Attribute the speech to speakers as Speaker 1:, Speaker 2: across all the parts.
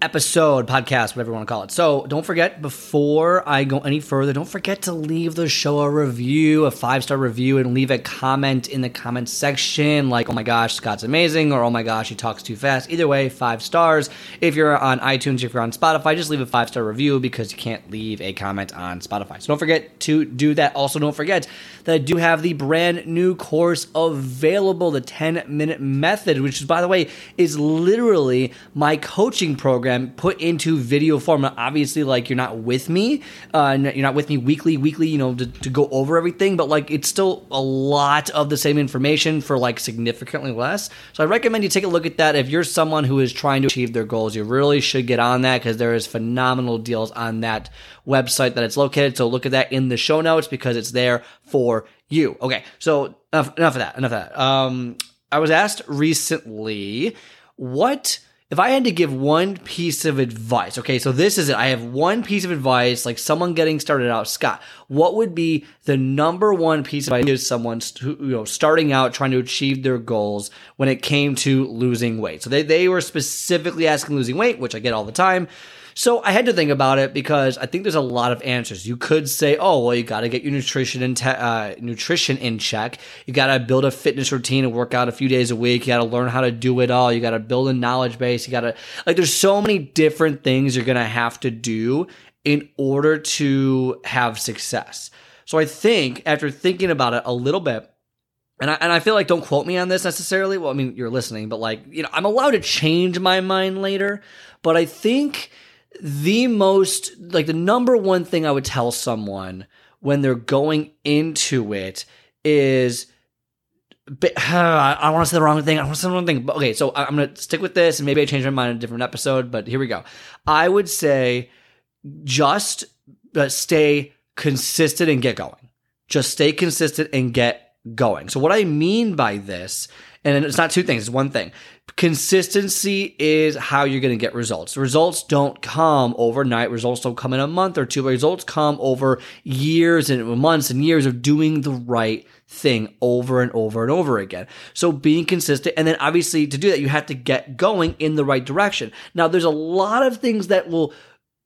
Speaker 1: episode, podcast, whatever you want to call it. So don't forget, before I go any further, don't forget to leave the show a review, a five star review, and leave a comment in the comment section like, oh my gosh, Scott's amazing, or oh my gosh, he talks too fast. Either way, five stars. If you're on iTunes, if you're on Spotify, just leave a five star review because you can't leave a comment on Spotify. So don't forget to do that. Also, don't forget that I do have the brand new course available, the 10 minute method, which by the way, is literally my coaching program program put into video form. Obviously, like you're not with me, uh, you're not with me weekly, weekly, you know, to, to go over everything, but like it's still a lot of the same information for like significantly less. So I recommend you take a look at that. If you're someone who is trying to achieve their goals, you really should get on that because there is phenomenal deals on that website that it's located. So look at that in the show notes because it's there for you. Okay, so enough, enough of that. Enough of that. Um, I was asked recently what if I had to give one piece of advice, okay, so this is it. I have one piece of advice, like someone getting started out, Scott. What would be the number one piece of advice to someone you know starting out trying to achieve their goals when it came to losing weight? So they they were specifically asking losing weight, which I get all the time. So I had to think about it because I think there's a lot of answers. You could say, "Oh, well, you got to get your nutrition in te- uh, nutrition in check. You got to build a fitness routine and work out a few days a week. You got to learn how to do it all. You got to build a knowledge base. You got to like. There's so many different things you're gonna have to do in order to have success. So I think after thinking about it a little bit. And I, and I feel like don't quote me on this necessarily. Well, I mean, you're listening, but like, you know, I'm allowed to change my mind later. But I think the most like the number one thing I would tell someone when they're going into it is I want to say the wrong thing. I want to say the wrong thing. But okay, so I'm going to stick with this and maybe I change my mind in a different episode, but here we go. I would say just stay consistent and get going. Just stay consistent and get going. So what I mean by this, and it's not two things, it's one thing. Consistency is how you're going to get results. Results don't come overnight. Results don't come in a month or two, results come over years and months and years of doing the right thing over and over and over again. So being consistent. And then obviously to do that, you have to get going in the right direction. Now, there's a lot of things that will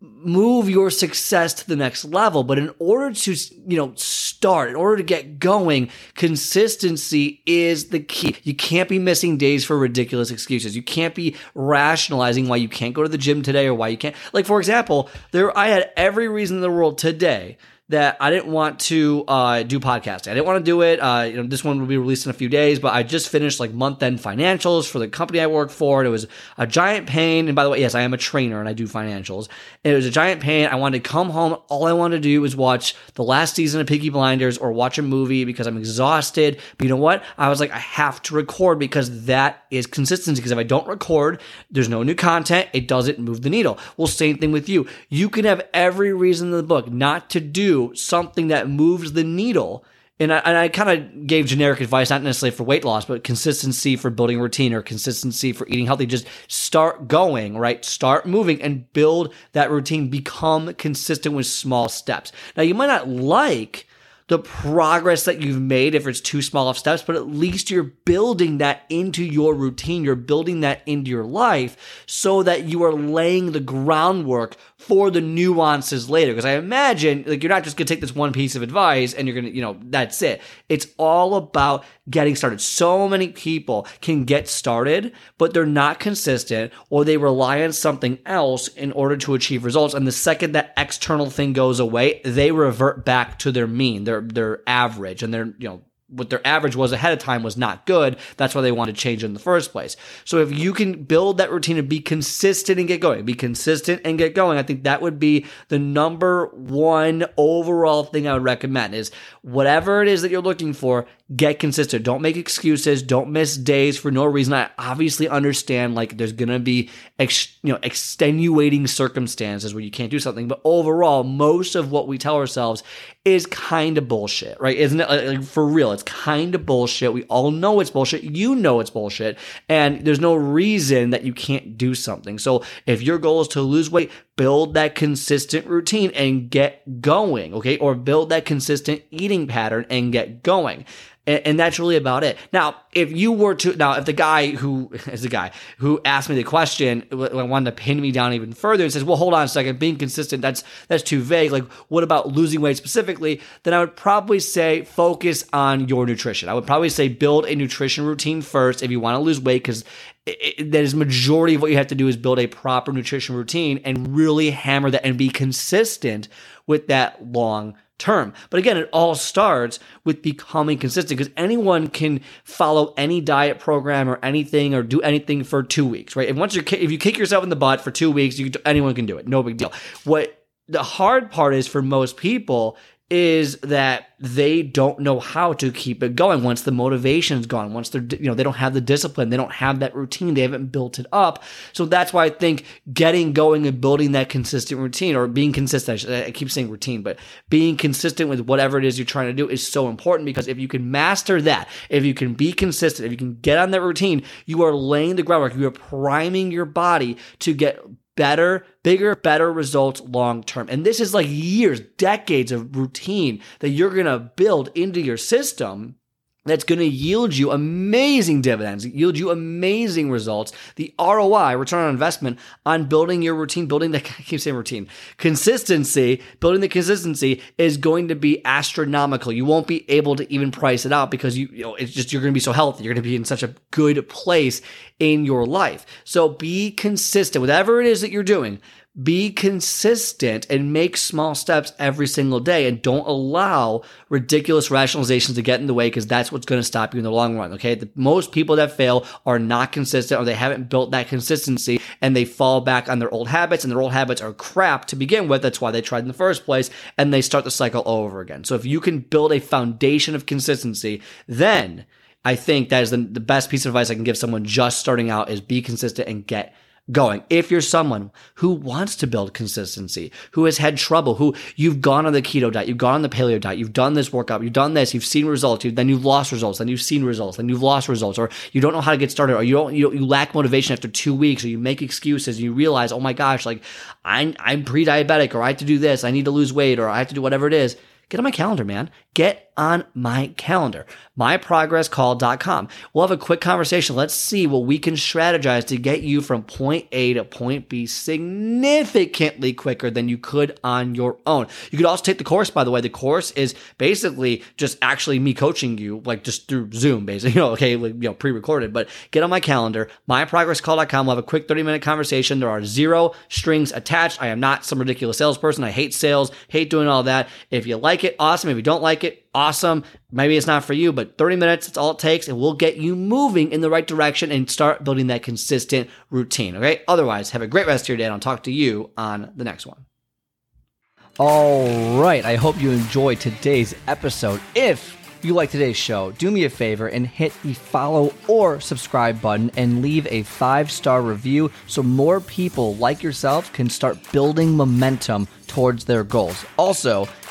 Speaker 1: move your success to the next level. But in order to, you know, start, in order to get going, consistency is the key. You can't be missing days for ridiculous excuses. You can't be rationalizing why you can't go to the gym today or why you can't. Like, for example, there, I had every reason in the world today that I didn't want to uh, do podcasting. I didn't want to do it. Uh, you know, this one will be released in a few days, but I just finished like month end financials for the company I work for. And it was a giant pain. And by the way, yes, I am a trainer and I do financials. And it was a giant pain. I wanted to come home. All I wanted to do was watch the last season of Peaky Blinders or watch a movie because I'm exhausted. But you know what? I was like, I have to record because that is consistency. Because if I don't record, there's no new content. It doesn't move the needle. Well, same thing with you. You can have every reason in the book not to do something that moves the needle. And I, and I kind of gave generic advice, not necessarily for weight loss, but consistency for building routine or consistency for eating healthy. Just start going, right? Start moving and build that routine. Become consistent with small steps. Now, you might not like the progress that you've made if it's too small of steps, but at least you're building that into your routine. You're building that into your life so that you are laying the groundwork for the nuances later. Because I imagine like you're not just gonna take this one piece of advice and you're gonna, you know, that's it. It's all about getting started. So many people can get started, but they're not consistent or they rely on something else in order to achieve results. And the second that external thing goes away, they revert back to their mean, their their average, and their you know what their average was ahead of time was not good. That's why they wanted to change in the first place. So if you can build that routine and be consistent and get going, be consistent and get going, I think that would be the number one overall thing I would recommend is whatever it is that you're looking for, get consistent. Don't make excuses. Don't miss days for no reason. I obviously understand like there's going to be ex, you know extenuating circumstances where you can't do something, but overall most of what we tell ourselves is kind of bullshit, right? Isn't it like, for real? It's kind of bullshit. We all know it's bullshit. You know it's bullshit. And there's no reason that you can't do something. So if your goal is to lose weight, build that consistent routine and get going, okay? Or build that consistent eating pattern and get going. And, and, that's really about it. Now, if you were to, now, if the guy who is the guy who asked me the question wanted to pin me down even further and says, well, hold on a second, being consistent, that's, that's too vague. Like, what about losing weight specifically? Then I would probably say focus on your nutrition. I would probably say build a nutrition routine first if you want to lose weight because that is majority of what you have to do is build a proper nutrition routine and really hammer that and be consistent with that long term. But again, it all starts with becoming consistent because anyone can follow any diet program or anything or do anything for two weeks, right? And once you if you kick yourself in the butt for two weeks, you anyone can do it. No big deal. What the hard part is for most people is that they don't know how to keep it going once the motivation's gone once they're you know they don't have the discipline they don't have that routine they haven't built it up. So that's why i think getting going and building that consistent routine or being consistent i keep saying routine but being consistent with whatever it is you're trying to do is so important because if you can master that if you can be consistent if you can get on that routine you are laying the groundwork you are priming your body to get better, bigger, better results long term. And this is like years, decades of routine that you're going to build into your system that's going to yield you amazing dividends, yield you amazing results. The ROI, return on investment, on building your routine, building the, I keep saying routine, consistency, building the consistency is going to be astronomical. You won't be able to even price it out because you, you know, it's just, you're going to be so healthy. You're going to be in such a good place in your life. So be consistent, whatever it is that you're doing be consistent and make small steps every single day and don't allow ridiculous rationalizations to get in the way because that's what's going to stop you in the long run. Okay. The, most people that fail are not consistent or they haven't built that consistency and they fall back on their old habits and their old habits are crap to begin with. That's why they tried in the first place and they start the cycle all over again. So if you can build a foundation of consistency, then I think that is the, the best piece of advice I can give someone just starting out is be consistent and get going. If you're someone who wants to build consistency, who has had trouble, who you've gone on the keto diet, you've gone on the paleo diet, you've done this workout, you've done this, you've seen results, you've, then you've lost results, then you've seen results, then you've lost results, or you don't know how to get started, or you don't, you, you lack motivation after two weeks, or you make excuses, and you realize, oh my gosh, like I'm, I'm pre-diabetic, or I have to do this, I need to lose weight, or I have to do whatever it is. Get on my calendar, man. Get on my calendar, myprogresscall.com. We'll have a quick conversation. Let's see what we can strategize to get you from point A to point B significantly quicker than you could on your own. You could also take the course, by the way. The course is basically just actually me coaching you, like just through Zoom, basically, you know, okay, like, you know, pre-recorded, but get on my calendar, myprogresscall.com. We'll have a quick 30 minute conversation. There are zero strings attached. I am not some ridiculous salesperson. I hate sales, hate doing all that. If you like it, awesome. If you don't like it, awesome. Maybe it's not for you, but 30 minutes, that's all it takes, and we'll get you moving in the right direction and start building that consistent routine. Okay. Otherwise, have a great rest of your day, and I'll talk to you on the next one. All right. I hope you enjoyed today's episode. If you like today's show, do me a favor and hit the follow or subscribe button and leave a five star review so more people like yourself can start building momentum towards their goals. Also,